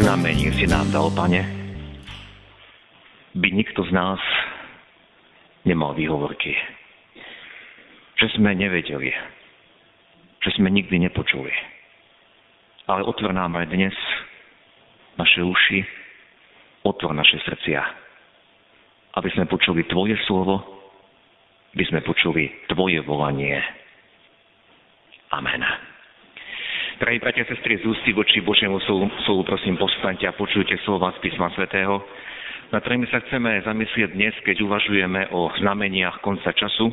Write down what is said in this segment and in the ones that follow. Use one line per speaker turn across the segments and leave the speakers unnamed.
znamení si nám dal, pane, by nikto z nás nemal výhovorky. Že sme nevedeli, že sme nikdy nepočuli. Ale otvor nám aj dnes naše uši, otvor naše srdcia, aby sme počuli Tvoje slovo, aby sme počuli Tvoje volanie. Amen. Drahí bratia, sestry, z ústy voči Božiemu slovu, slovu prosím postaňte a počujte slova z písma svätého, na ktorými sa chceme zamyslieť dnes, keď uvažujeme o znameniach konca času.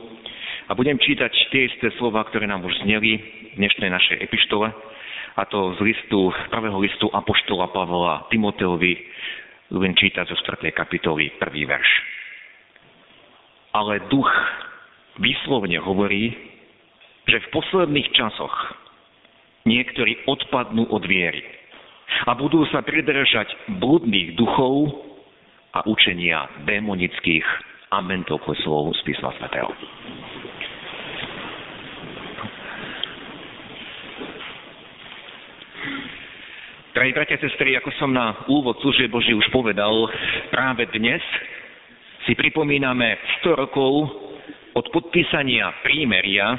A budem čítať tie isté slova, ktoré nám už zneli v dnešnej našej epištole, a to z listu, prvého listu Apoštola Pavla Timoteovi, len čítať zo 4. kapitoly, prvý verš. Ale duch výslovne hovorí, že v posledných časoch niektorí odpadnú od viery a budú sa pridržať blúdnych duchov a učenia démonických. Amen toľko slov z písma svätého. Drahí bratia a sestry, ako som na úvod služie Boží už povedal, práve dnes si pripomíname 100 rokov od podpísania prímeria,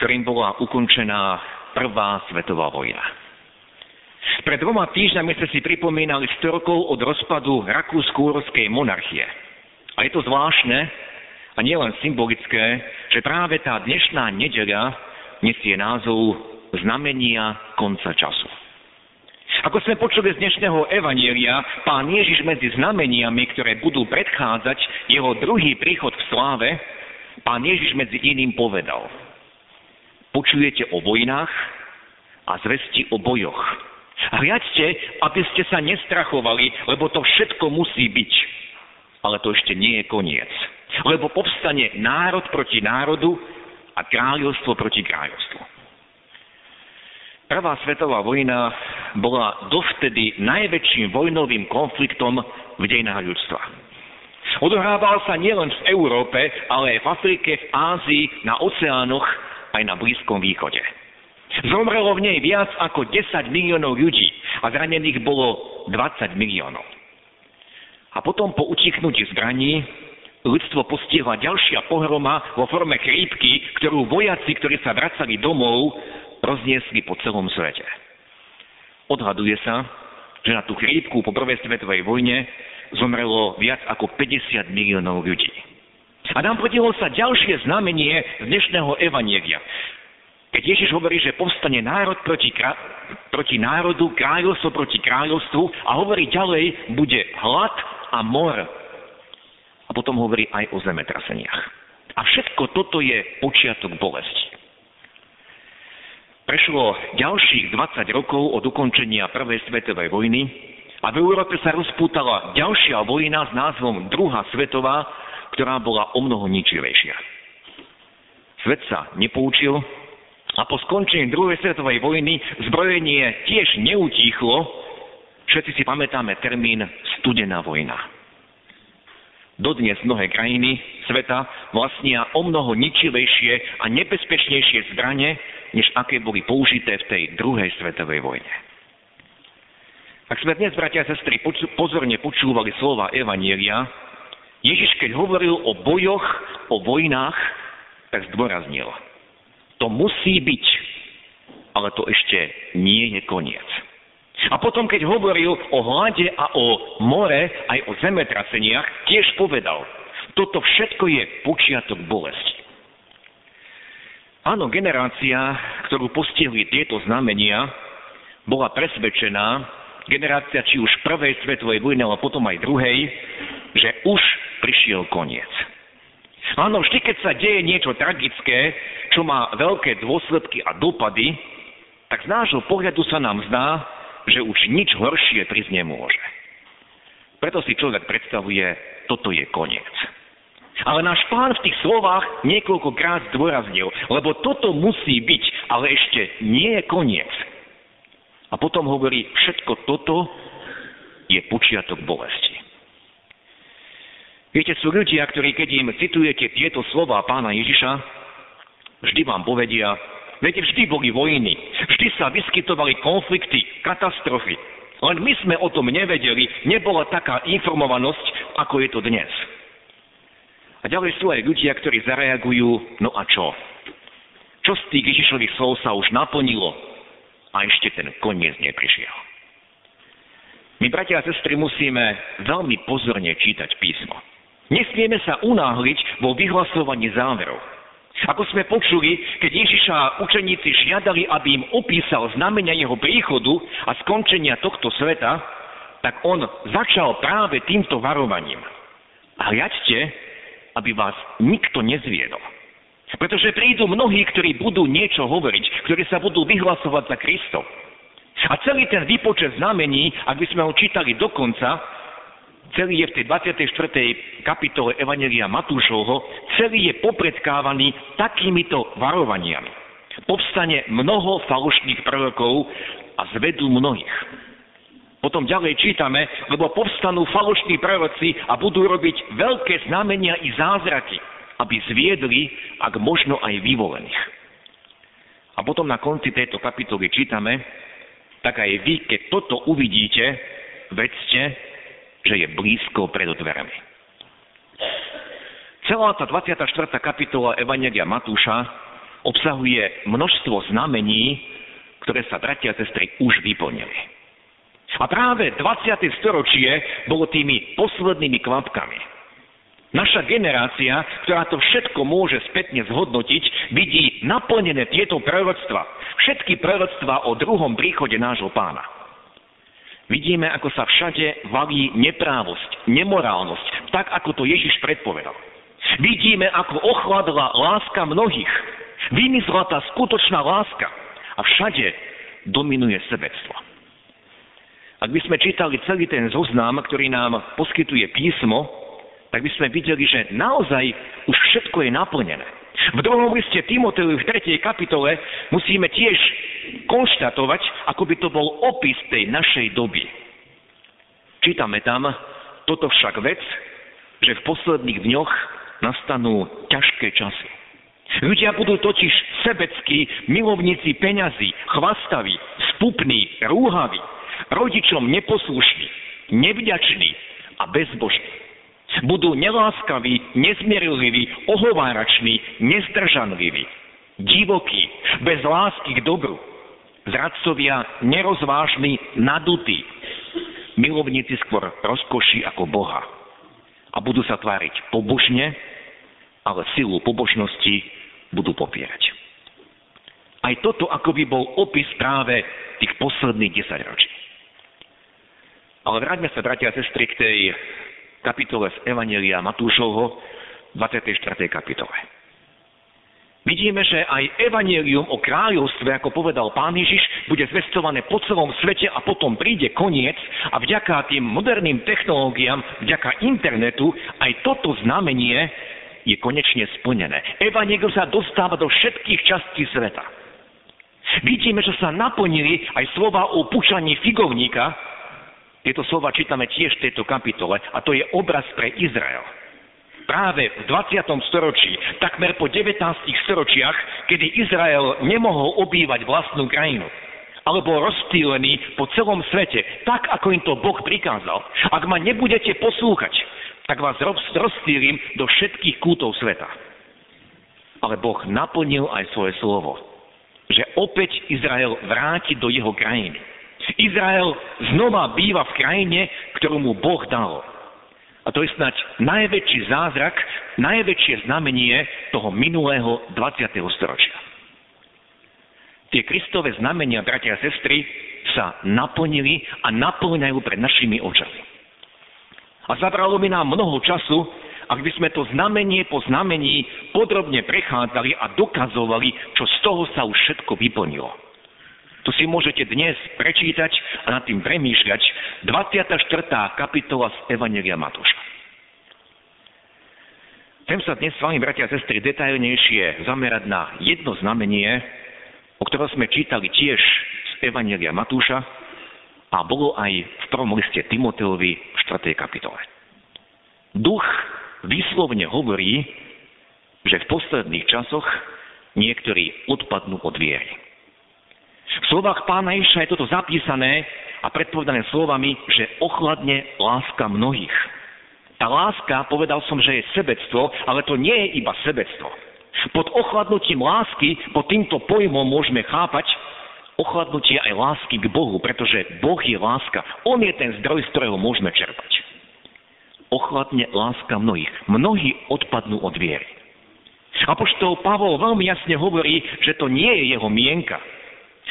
ktorým bola ukončená prvá svetová vojna. Pred dvoma týždňami sme si pripomínali 100 rokov od rozpadu rakúsko-úrovskej monarchie. A je to zvláštne, a nielen symbolické, že práve tá dnešná nedeľa nesie názov znamenia konca času. Ako sme počuli z dnešného evanielia, pán Ježiš medzi znameniami, ktoré budú predchádzať jeho druhý príchod v sláve, pán Ježiš medzi iným povedal – Počujete o vojnách a zvesti o bojoch. Hľadte, aby ste sa nestrachovali, lebo to všetko musí byť. Ale to ešte nie je koniec. Lebo povstane národ proti národu a kráľovstvo proti kráľovstvu. Prvá svetová vojna bola dovtedy najväčším vojnovým konfliktom v dejinách ľudstva. Odohrával sa nielen v Európe, ale aj v Afrike, v Ázii, na oceánoch aj na Blízkom východe. Zomrelo v nej viac ako 10 miliónov ľudí a zranených bolo 20 miliónov. A potom po utichnutí zbraní ľudstvo postihla ďalšia pohroma vo forme chrípky, ktorú vojaci, ktorí sa vracali domov, rozniesli po celom svete. Odhaduje sa, že na tú chrípku po prvej svetovej vojne zomrelo viac ako 50 miliónov ľudí. A nám podilo sa ďalšie znamenie dnešného evanielia. Keď Ježiš hovorí, že povstane národ proti, krá... proti národu, kráľovstvo proti kráľovstvu a hovorí ďalej, bude hlad a mor. A potom hovorí aj o zemetraseniach. A všetko toto je počiatok bolesti. Prešlo ďalších 20 rokov od ukončenia Prvej svetovej vojny a v Európe sa rozpútala ďalšia vojna s názvom Druhá svetová, ktorá bola o mnoho ničivejšia. Svet sa nepoučil a po skončení druhej svetovej vojny zbrojenie tiež neutíchlo. Všetci si pamätáme termín studená vojna. Dodnes mnohé krajiny sveta vlastnia o mnoho ničivejšie a nebezpečnejšie zbranie, než aké boli použité v tej druhej svetovej vojne. Ak sme dnes, bratia a sestry, pozorne počúvali slova Evanielia, Ježiš, keď hovoril o bojoch, o vojnách, tak zdôraznil. To musí byť, ale to ešte nie je koniec. A potom, keď hovoril o hlade a o more, aj o zemetraseniach, tiež povedal, toto všetko je počiatok bolesti. Áno, generácia, ktorú postihli tieto znamenia, bola presvedčená, generácia či už prvej svetovej vojny, ale potom aj druhej, že už prišiel koniec. Áno, vždy, keď sa deje niečo tragické, čo má veľké dôsledky a dopady, tak z nášho pohľadu sa nám zdá, že už nič horšie prísť nemôže. Preto si človek predstavuje, toto je koniec. Ale náš pán v tých slovách niekoľkokrát zdôraznil, lebo toto musí byť, ale ešte nie je koniec. A potom hovorí, všetko toto je počiatok bolesti. Viete, sú ľudia, ktorí keď im citujete tieto slova pána Ježiša, vždy vám povedia, viete, vždy boli vojny, vždy sa vyskytovali konflikty, katastrofy. Len my sme o tom nevedeli, nebola taká informovanosť, ako je to dnes. A ďalej sú aj ľudia, ktorí zareagujú, no a čo? Čo z tých Ježišových slov sa už naplnilo a ešte ten koniec neprišiel? My, bratia a sestry, musíme veľmi pozorne čítať písmo. Nesmieme sa unáhliť vo vyhlasovaní záverov. Ako sme počuli, keď Ježiša učeníci žiadali, aby im opísal znamenia jeho príchodu a skončenia tohto sveta, tak on začal práve týmto varovaním. A hľadte, aby vás nikto nezviedol. Pretože prídu mnohí, ktorí budú niečo hovoriť, ktorí sa budú vyhlasovať za Kristov. A celý ten výpočet znamení, ak by sme ho čítali do konca, celý je v tej 24. kapitole Evangelia Matúšovho, celý je popredkávaný takýmito varovaniami. Povstane mnoho falošných prorokov a zvedú mnohých. Potom ďalej čítame, lebo povstanú falošní proroci a budú robiť veľké znamenia i zázraky, aby zviedli, ak možno aj vyvolených. A potom na konci tejto kapitoly čítame, tak aj vy, keď toto uvidíte, vedzte, že je blízko pred dverami. Celá tá 24. kapitola Evangelia Matúša obsahuje množstvo znamení, ktoré sa, bratia a sestry, už vyplnili. A práve 20. storočie bolo tými poslednými kvapkami. Naša generácia, ktorá to všetko môže spätne zhodnotiť, vidí naplnené tieto proroctva. Všetky proroctva o druhom príchode nášho pána. Vidíme, ako sa všade valí neprávosť, nemorálnosť, tak ako to Ježiš predpovedal. Vidíme, ako ochladla láska mnohých. Vymysla tá skutočná láska. A všade dominuje sebectvo. Ak by sme čítali celý ten zoznam, ktorý nám poskytuje písmo, tak by sme videli, že naozaj už všetko je naplnené. V druhom liste Timoteju v 3. kapitole musíme tiež konštatovať, ako by to bol opis tej našej doby. Čítame tam, toto však vec, že v posledných dňoch nastanú ťažké časy. Ľudia budú totiž sebeckí, milovníci peňazí, chvastaví, spupní, rúhaví, rodičom neposlušní, nevďační a bezbožní. Budú neláskaví, nezmierliví, ohovárační, nezdržanliví, divokí, bez lásky k dobru, zradcovia nerozvážni, nadutí, milovníci skôr rozkoší ako Boha. A budú sa tváriť pobožne, ale silu pobožnosti budú popierať. Aj toto ako by bol opis práve tých posledných desaťročí. Ale vráťme sa, bratia a sestry, k tej kapitole z Evanelia Matúšovho, 24. kapitole. Vidíme, že aj evanelium o kráľovstve, ako povedal pán Ježiš, bude zvestované po celom svete a potom príde koniec a vďaka tým moderným technológiám, vďaka internetu, aj toto znamenie je konečne splnené. Evangelium sa dostáva do všetkých častí sveta. Vidíme, že sa naplnili aj slova o pučaní figovníka, tieto slova čítame tiež v tejto kapitole a to je obraz pre Izrael. Práve v 20. storočí, takmer po 19 storočiach, kedy Izrael nemohol obývať vlastnú krajinu, ale bol rozptýlený po celom svete, tak ako im to Boh prikázal. Ak ma nebudete poslúchať, tak vás rozptýlim do všetkých kútov sveta. Ale Boh naplnil aj svoje slovo, že opäť Izrael vráti do jeho krajiny. Izrael znova býva v krajine, ktorú mu Boh dal. A to je snať najväčší zázrak, najväčšie znamenie toho minulého 20. storočia. Tie Kristové znamenia, bratia a sestry, sa naplnili a naplňajú pred našimi očami. A zabralo mi nám mnoho času, ak by sme to znamenie po znamení podrobne prechádzali a dokazovali, čo z toho sa už všetko vyplnilo. To si môžete dnes prečítať a nad tým premýšľať. 24. kapitola z Evangelia Matúša. Chcem sa dnes s vami, bratia a sestry, detailnejšie zamerať na jedno znamenie, o ktorom sme čítali tiež z Evangelia Matúša a bolo aj v prvom liste Timoteovi v 4. kapitole. Duch výslovne hovorí, že v posledných časoch niektorí odpadnú od viery. V slovách pána Iša je toto zapísané a predpovedané slovami, že ochladne láska mnohých. Tá láska, povedal som, že je sebectvo, ale to nie je iba sebectvo. Pod ochladnutím lásky, pod týmto pojmom môžeme chápať ochladnutie aj lásky k Bohu, pretože Boh je láska. On je ten zdroj, z ktorého môžeme čerpať. Ochladne láska mnohých. Mnohí odpadnú od viery. Apoštol Pavol veľmi jasne hovorí, že to nie je jeho mienka.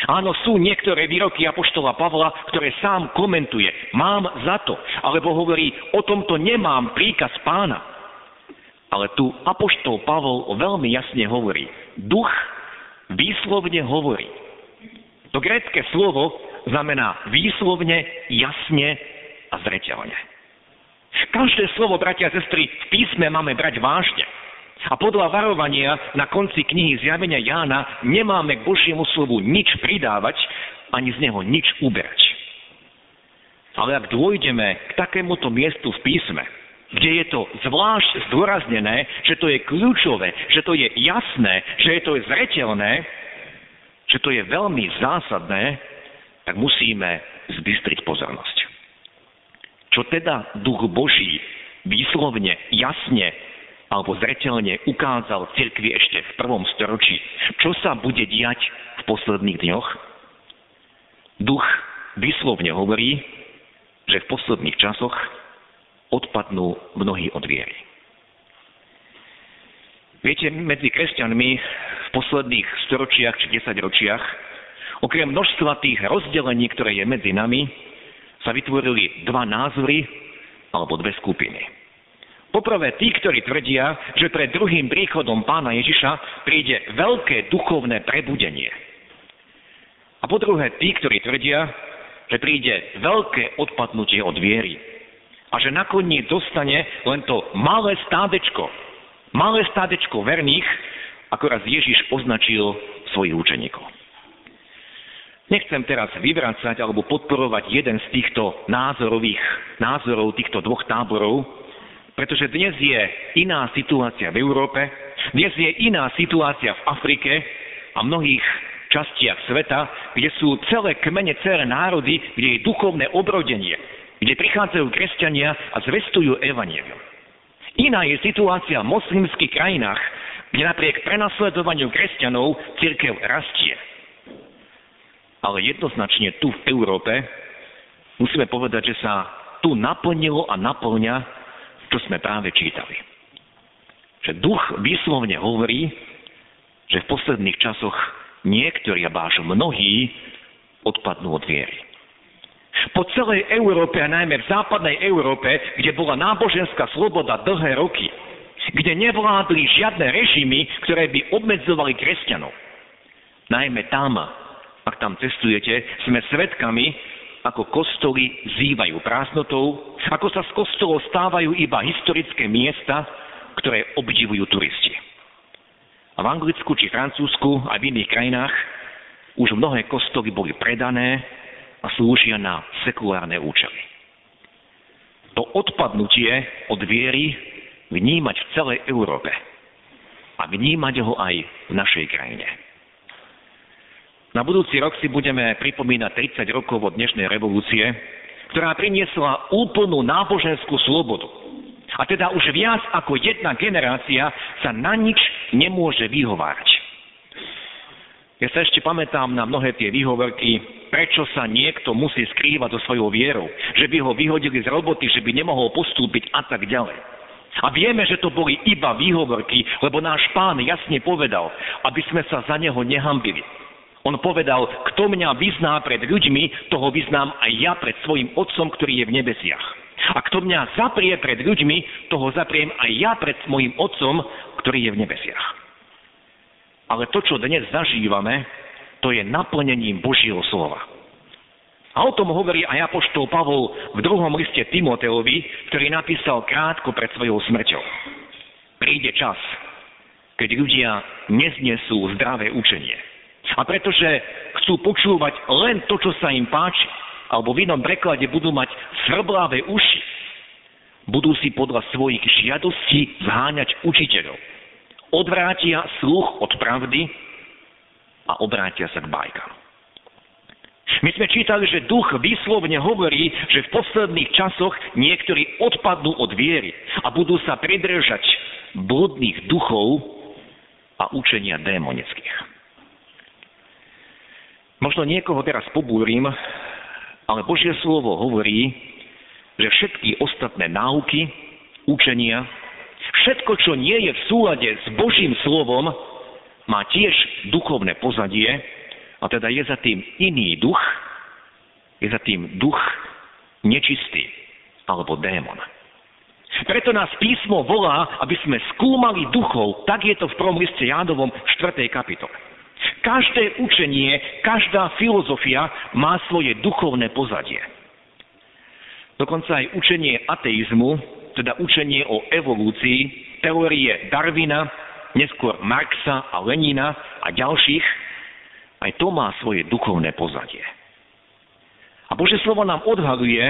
Áno, sú niektoré výroky Apoštola Pavla, ktoré sám komentuje. Mám za to. Alebo hovorí, o tomto nemám príkaz pána. Ale tu Apoštol Pavol veľmi jasne hovorí. Duch výslovne hovorí. To grécké slovo znamená výslovne, jasne a zreteľne. Každé slovo, bratia a sestry, v písme máme brať vážne. A podľa varovania na konci knihy Zjavenia Jána nemáme k Božiemu slovu nič pridávať, ani z neho nič uberať. Ale ak dôjdeme k takémuto miestu v písme, kde je to zvlášť zdôraznené, že to je kľúčové, že to je jasné, že je to zretelné, že to je veľmi zásadné, tak musíme zbystriť pozornosť. Čo teda duch Boží výslovne, jasne alebo zretelne ukázal cirkvi ešte v prvom storočí, čo sa bude diať v posledných dňoch? Duch vyslovne hovorí, že v posledných časoch odpadnú mnohí od viery. Viete, medzi kresťanmi v posledných storočiach či desaťročiach, okrem množstva tých rozdelení, ktoré je medzi nami, sa vytvorili dva názory alebo dve skupiny. Poprvé tí, ktorí tvrdia, že pred druhým príchodom pána Ježiša príde veľké duchovné prebudenie. A po druhé tí, ktorí tvrdia, že príde veľké odpadnutie od viery. A že nakoniec dostane len to malé stádečko, malé stádečko verných, ako raz Ježiš označil svojich učeníkov. Nechcem teraz vyvracať alebo podporovať jeden z týchto názorových názorov týchto dvoch táborov, pretože dnes je iná situácia v Európe, dnes je iná situácia v Afrike a mnohých častiach sveta, kde sú celé kmene, celé národy, kde je duchovné obrodenie, kde prichádzajú kresťania a zvestujú evanelium. Iná je situácia v moslimských krajinách, kde napriek prenasledovaniu kresťanov církev rastie. Ale jednoznačne tu v Európe musíme povedať, že sa tu naplnilo a naplňa čo sme práve čítali. Že duch výslovne hovorí, že v posledných časoch niektorí, a báž mnohí, odpadnú od viery. Po celej Európe, a najmä v západnej Európe, kde bola náboženská sloboda dlhé roky, kde nevládli žiadne režimy, ktoré by obmedzovali kresťanov. Najmä tam, ak tam cestujete, sme svedkami, ako kostoly zývajú prázdnotou, ako sa z kostolov stávajú iba historické miesta, ktoré obdivujú turisti. A v Anglicku či Francúzsku a v iných krajinách už mnohé kostoly boli predané a slúžia na sekulárne účely. To odpadnutie od viery vnímať v celej Európe a vnímať ho aj v našej krajine. Na budúci rok si budeme pripomínať 30 rokov od dnešnej revolúcie, ktorá priniesla úplnú náboženskú slobodu. A teda už viac ako jedna generácia sa na nič nemôže vyhovárať. Ja sa ešte pamätám na mnohé tie výhovorky, prečo sa niekto musí skrývať so svojou vierou, že by ho vyhodili z roboty, že by nemohol postúpiť a tak ďalej. A vieme, že to boli iba výhovorky, lebo náš pán jasne povedal, aby sme sa za neho nehambili. On povedal, kto mňa vyzná pred ľuďmi, toho vyznám aj ja pred svojim Otcom, ktorý je v nebesiach. A kto mňa zaprie pred ľuďmi, toho zapriem aj ja pred mojim Otcom, ktorý je v nebesiach. Ale to, čo dnes zažívame, to je naplnením Božieho slova. A o tom hovorí aj apoštol Pavol v druhom liste Timoteovi, ktorý napísal krátko pred svojou smrťou. Príde čas, keď ľudia neznesú zdravé učenie. A pretože chcú počúvať len to, čo sa im páči, alebo v inom preklade budú mať svrblavé uši, budú si podľa svojich žiadostí zháňať učiteľov. Odvrátia sluch od pravdy a obrátia sa k bajkám. My sme čítali, že duch výslovne hovorí, že v posledných časoch niektorí odpadnú od viery a budú sa pridržať bludných duchov a učenia démonických. Možno niekoho teraz pobúrim, ale Božie slovo hovorí, že všetky ostatné náuky, učenia, všetko, čo nie je v súlade s Božím slovom, má tiež duchovné pozadie a teda je za tým iný duch, je za tým duch nečistý alebo démon. Preto nás písmo volá, aby sme skúmali duchov, tak je to v prvom liste Jánovom v 4. kapitole. Každé učenie, každá filozofia má svoje duchovné pozadie. Dokonca aj učenie ateizmu, teda učenie o evolúcii, teórie Darwina, neskôr Marxa a Lenina a ďalších, aj to má svoje duchovné pozadie. A Bože slovo nám odhaluje,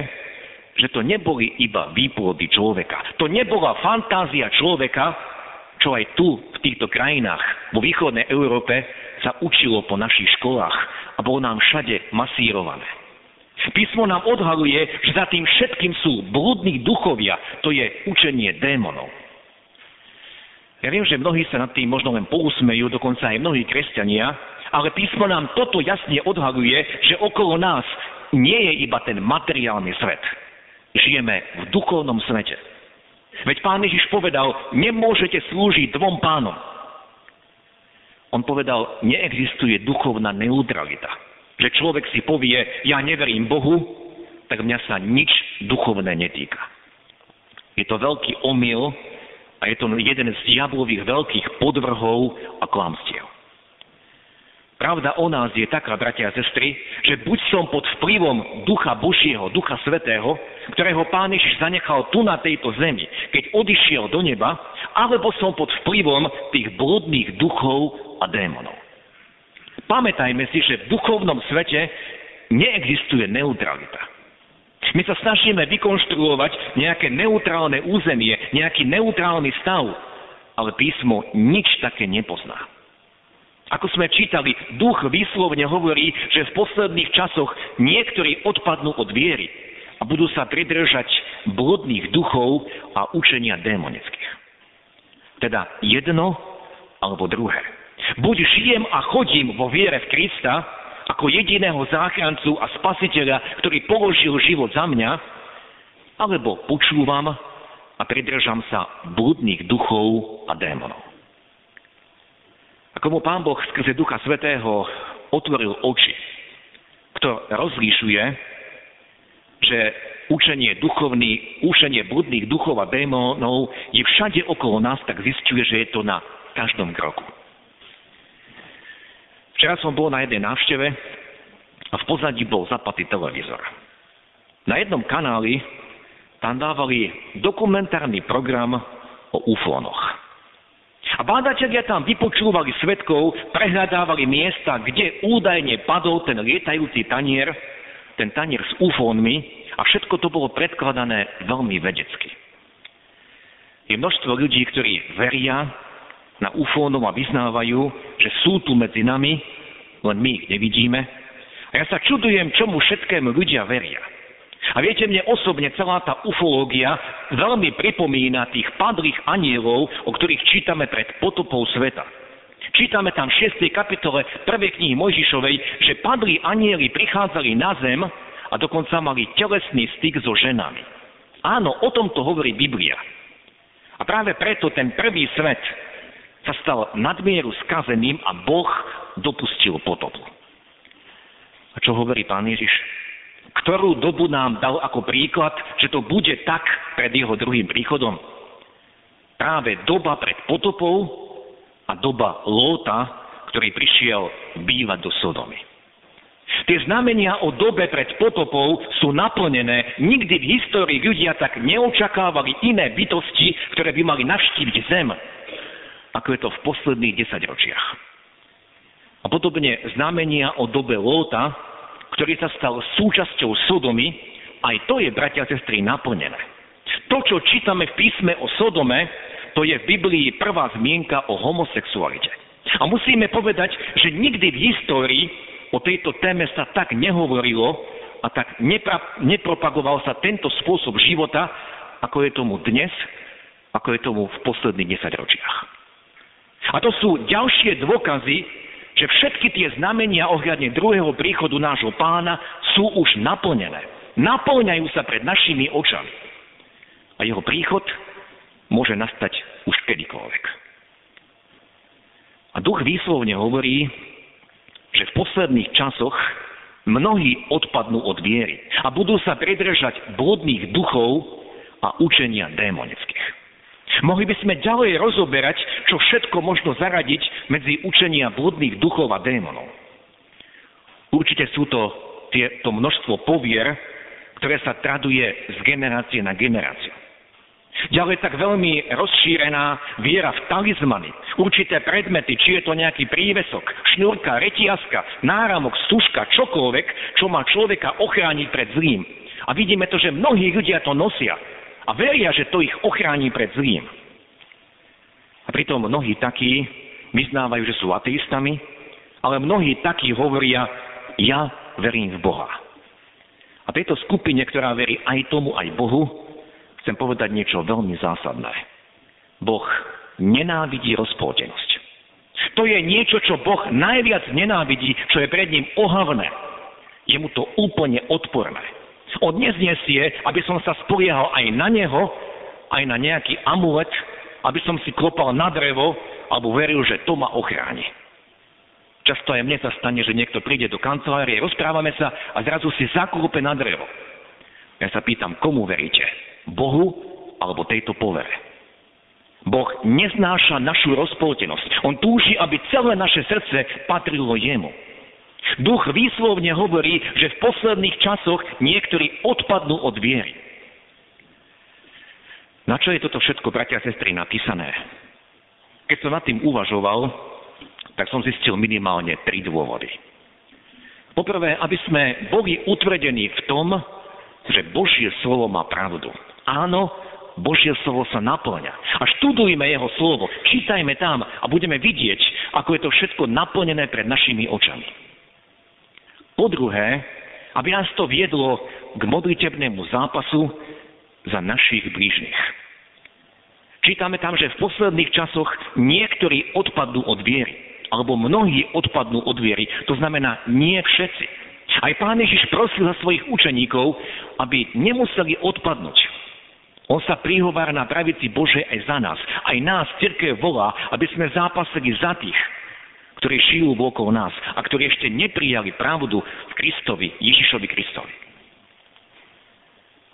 že to neboli iba výplody človeka. To nebola fantázia človeka, čo aj tu, v týchto krajinách, vo východnej Európe, sa učilo po našich školách a bolo nám všade masírované. Písmo nám odhaluje, že za tým všetkým sú blúdni duchovia, to je učenie démonov. Ja viem, že mnohí sa nad tým možno len pousmejú, dokonca aj mnohí kresťania, ale písmo nám toto jasne odhaluje, že okolo nás nie je iba ten materiálny svet. Žijeme v duchovnom svete. Veď pán Ježiš povedal, nemôžete slúžiť dvom pánom. On povedal, neexistuje duchovná neutralita. Že človek si povie, ja neverím Bohu, tak mňa sa nič duchovné netýka. Je to veľký omyl a je to jeden z diablových veľkých podvrhov a klamstiev. Pravda o nás je taká, bratia a sestry, že buď som pod vplyvom Ducha Božieho, Ducha Svetého, ktorého Pán Ježiš zanechal tu na tejto zemi, keď odišiel do neba, alebo som pod vplyvom tých blodných duchov a démonov. Pamätajme si, že v duchovnom svete neexistuje neutralita. My sa snažíme vykonštruovať nejaké neutrálne územie, nejaký neutrálny stav, ale písmo nič také nepozná. Ako sme čítali, duch výslovne hovorí, že v posledných časoch niektorí odpadnú od viery a budú sa pridržať blodných duchov a učenia démonických. Teda jedno alebo druhé. Buď žijem a chodím vo viere v Krista ako jediného záchrancu a spasiteľa, ktorý položil život za mňa, alebo počúvam a pridržam sa bludných duchov a démonov. A komu Pán Boh skrze Ducha Svetého otvoril oči, kto rozlíšuje, že učenie duchovný, učenie bludných duchov a démonov je všade okolo nás, tak zistuje, že je to na každom kroku. Včera som bol na jednej návšteve a v pozadí bol zapatý televízor. Na jednom kanáli tam dávali dokumentárny program o ufónoch. A bádatelia tam vypočúvali svetkov, prehľadávali miesta, kde údajne padol ten lietajúci tanier, ten tanier s ufónmi a všetko to bolo predkladané veľmi vedecky. Je množstvo ľudí, ktorí veria na ufónov a vyznávajú, že sú tu medzi nami, len my ich nevidíme. A ja sa čudujem, čomu všetkému ľudia veria. A viete, mne osobne celá tá ufológia veľmi pripomína tých padlých anielov, o ktorých čítame pred potopou sveta. Čítame tam v 6. kapitole 1. knihy Mojžišovej, že padlí anieli prichádzali na zem a dokonca mali telesný styk so ženami. Áno, o tomto hovorí Biblia. A práve preto ten prvý svet sa stal nadmieru skazeným a Boh dopustil potopu. A čo hovorí pán Ježiš? ktorú dobu nám dal ako príklad, že to bude tak pred jeho druhým príchodom. Práve doba pred potopou a doba Lóta, ktorý prišiel bývať do Sodomy. Tie znamenia o dobe pred potopou sú naplnené. Nikdy v histórii ľudia tak neočakávali iné bytosti, ktoré by mali navštíviť zem, ako je to v posledných desaťročiach. A podobne znamenia o dobe Lóta, ktorý sa stal súčasťou Sodomy, aj to je, bratia a sestry, naplnené. To, čo čítame v písme o Sodome, to je v Biblii prvá zmienka o homosexualite. A musíme povedať, že nikdy v histórii o tejto téme sa tak nehovorilo a tak nepra- nepropagoval sa tento spôsob života, ako je tomu dnes, ako je tomu v posledných desaťročiach. A to sú ďalšie dôkazy, že všetky tie znamenia ohľadne druhého príchodu nášho pána sú už naplnené. Naplňajú sa pred našimi očami. A jeho príchod môže nastať už kedykoľvek. A duch výslovne hovorí, že v posledných časoch mnohí odpadnú od viery a budú sa predržať blodných duchov a učenia démonických. Mohli by sme ďalej rozoberať, čo všetko možno zaradiť medzi učenia blodných duchov a démonov. Určite sú to tie, množstvo povier, ktoré sa traduje z generácie na generáciu. Ďalej tak veľmi rozšírená viera v talizmany, určité predmety, či je to nejaký prívesok, šnúrka, retiaska, náramok, stužka, čokoľvek, čo má človeka ochrániť pred zlým. A vidíme to, že mnohí ľudia to nosia a veria, že to ich ochráni pred zlým. A pritom mnohí takí vyznávajú, že sú ateistami, ale mnohí takí hovoria, ja verím v Boha. A tejto skupine, ktorá verí aj tomu, aj Bohu, chcem povedať niečo veľmi zásadné. Boh nenávidí rozpoltenosť. To je niečo, čo Boh najviac nenávidí, čo je pred ním ohavné. Je mu to úplne odporné. On neznesie, aby som sa spoliehal aj na neho, aj na nejaký amulet, aby som si klopal na drevo, alebo veril, že to ma ochráni. Často aj mne sa stane, že niekto príde do kancelárie, rozprávame sa a zrazu si zakúpe na drevo. Ja sa pýtam, komu veríte? Bohu alebo tejto povere. Boh neznáša našu rozpoltenosť. On túži, aby celé naše srdce patrilo jemu. Duch výslovne hovorí, že v posledných časoch niektorí odpadnú od viery. Na čo je toto všetko, bratia a sestry, napísané? Keď som nad tým uvažoval, tak som zistil minimálne tri dôvody. Poprvé, aby sme boli utvrdení v tom, že Božie slovo má pravdu. Áno, Božie slovo sa naplňa. A študujme jeho slovo, čítajme tam a budeme vidieť, ako je to všetko naplnené pred našimi očami. Po druhé, aby nás to viedlo k modlitebnému zápasu za našich blížnych. Čítame tam, že v posledných časoch niektorí odpadnú od viery, alebo mnohí odpadnú od viery, to znamená nie všetci. Aj pán Ježiš prosil za svojich učeníkov, aby nemuseli odpadnúť, on sa prihovára na pravici Bože aj za nás. Aj nás cirkev volá, aby sme zápasili za tých, ktorí žijú okolo nás a ktorí ešte neprijali pravdu v Kristovi, Ježišovi Kristovi.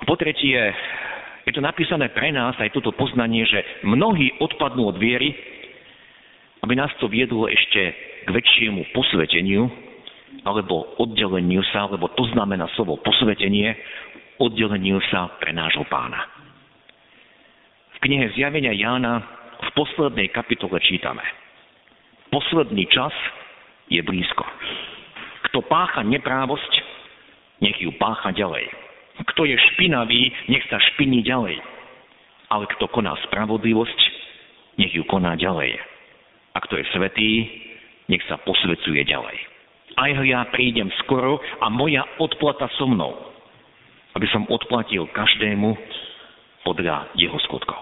Po tretie, je to napísané pre nás aj toto poznanie, že mnohí odpadnú od viery, aby nás to viedlo ešte k väčšiemu posveteniu, alebo oddeleniu sa, lebo to znamená slovo posvetenie, oddeleniu sa pre nášho pána. V knihe Zjavenia Jána v poslednej kapitole čítame. Posledný čas je blízko. Kto pácha neprávosť, nech ju pácha ďalej. Kto je špinavý, nech sa špiní ďalej. Ale kto koná spravodlivosť, nech ju koná ďalej. A kto je svetý, nech sa posvecuje ďalej. Aj ja prídem skoro a moja odplata so mnou, aby som odplatil každému podľa jeho skutkov.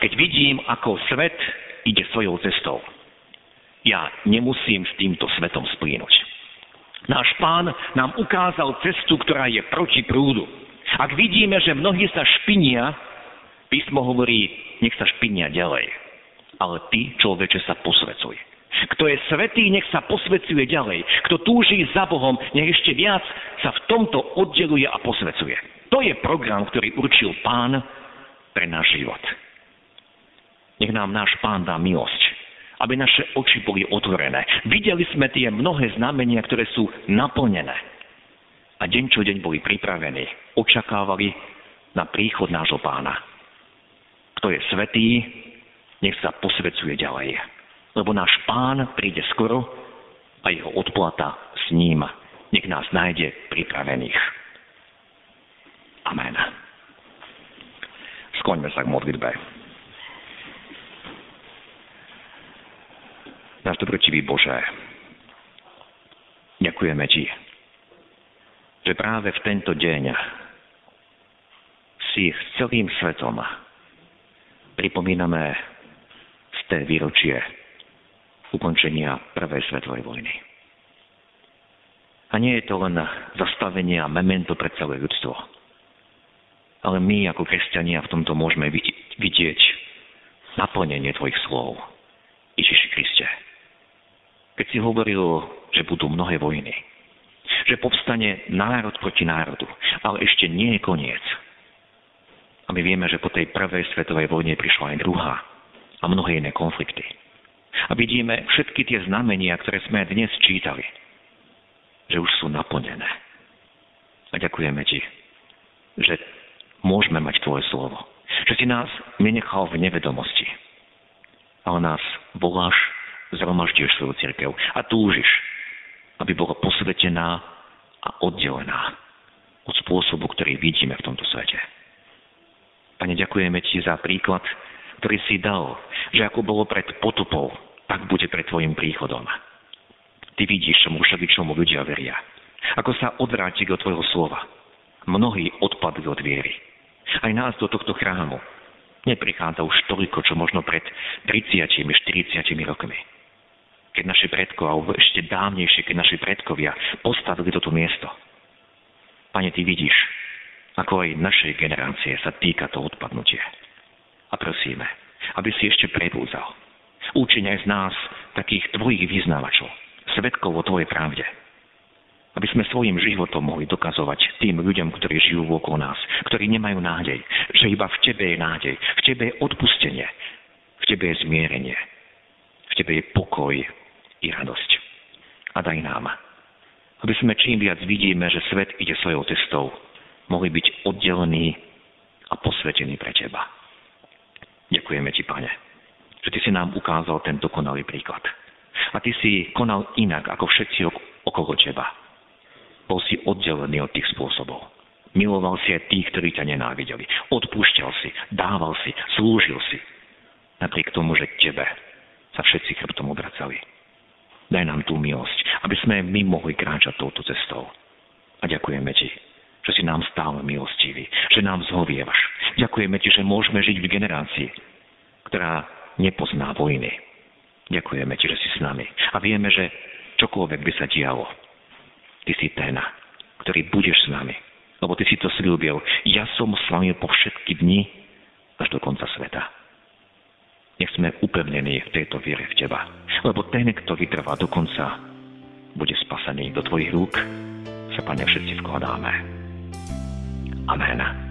Keď vidím, ako svet ide svojou cestou, ja nemusím s týmto svetom splínuť. Náš pán nám ukázal cestu, ktorá je proti prúdu. Ak vidíme, že mnohí sa špinia, písmo hovorí, nech sa špinia ďalej. Ale ty, človeče, sa posvecuj. Kto je svetý, nech sa posvecuje ďalej. Kto túží za Bohom, nech ešte viac sa v tomto oddeluje a posvecuje. To je program, ktorý určil Pán pre náš život. Nech nám náš Pán dá milosť, aby naše oči boli otvorené. Videli sme tie mnohé znamenia, ktoré sú naplnené. A deň čo deň boli pripravení. Očakávali na príchod nášho pána. Kto je svetý, nech sa posvedcuje ďalej. Lebo náš pán príde skoro a jeho odplata s ním. Nech nás nájde pripravených. Amen. Skloňme sa k modlitbe. Náš dobrotivý Bože, ďakujeme Ti, že práve v tento deň si s celým svetom pripomíname z té výročie ukončenia Prvej svetovej vojny. A nie je to len zastavenie a memento pre celé ľudstvo. Ale my ako kresťania v tomto môžeme vidieť naplnenie Tvojich slov. Ježiši Kriste. Keď si hovoril, že budú mnohé vojny, že povstane národ proti národu, ale ešte nie je koniec. A my vieme, že po tej prvej svetovej vojne prišla aj druhá a mnohé iné konflikty. A vidíme všetky tie znamenia, ktoré sme dnes čítali, že už sú naplnené. A ďakujeme Ti, že môžeme mať Tvoje slovo. Že si nás nenechal v nevedomosti, ale nás voláš zhromažďuješ svoju církev a túžiš, aby bola posvetená a oddelená od spôsobu, ktorý vidíme v tomto svete. Pane, ďakujeme Ti za príklad, ktorý si dal, že ako bolo pred potupou, tak bude pred Tvojim príchodom. Ty vidíš, čomu všeličomu ľudia veria. Ako sa odvráti od Tvojho slova. Mnohí odpadli od viery. Aj nás do tohto chrámu neprichádza už toľko, čo možno pred 30, 40 rokmi keď naši predkovia, alebo ešte dávnejšie, keď naši predkovia postavili toto miesto. Pane, Ty vidíš, ako aj našej generácie sa týka to odpadnutie. A prosíme, aby si ešte prebúzal. Účiň aj z nás takých Tvojich vyznávačov, svetkov o Tvojej pravde. Aby sme svojim životom mohli dokazovať tým ľuďom, ktorí žijú okolo nás, ktorí nemajú nádej, že iba v Tebe je nádej, v Tebe je odpustenie, v Tebe je zmierenie, v Tebe je pokoj, i radosť. A daj nám, aby sme čím viac vidíme, že svet ide svojou cestou, mohli byť oddelení a posvetení pre Teba. Ďakujeme Ti, Pane, že Ty si nám ukázal ten dokonalý príklad. A Ty si konal inak ako všetci okolo Teba. Bol si oddelený od tých spôsobov. Miloval si aj tých, ktorí ťa nenávideli. Odpúšťal si, dával si, slúžil si. Napriek tomu, že Tebe sa všetci chrbtom obracali. Daj nám tú milosť, aby sme my mohli kráčať touto cestou. A ďakujeme Ti, že si nám stále milostivý, že nám zhovievaš. Ďakujeme Ti, že môžeme žiť v generácii, ktorá nepozná vojny. Ďakujeme Ti, že si s nami. A vieme, že čokoľvek by sa dialo, Ty si ten, ktorý budeš s nami. Lebo Ty si to slúbil. Ja som s vami po všetky dni až do konca sveta. Nech sme upevnení v tejto viere v Teba. Lebo ten, kto vytrvá do konca, bude spasený do Tvojich rúk, sa, Pane, všetci vkladáme. Amen.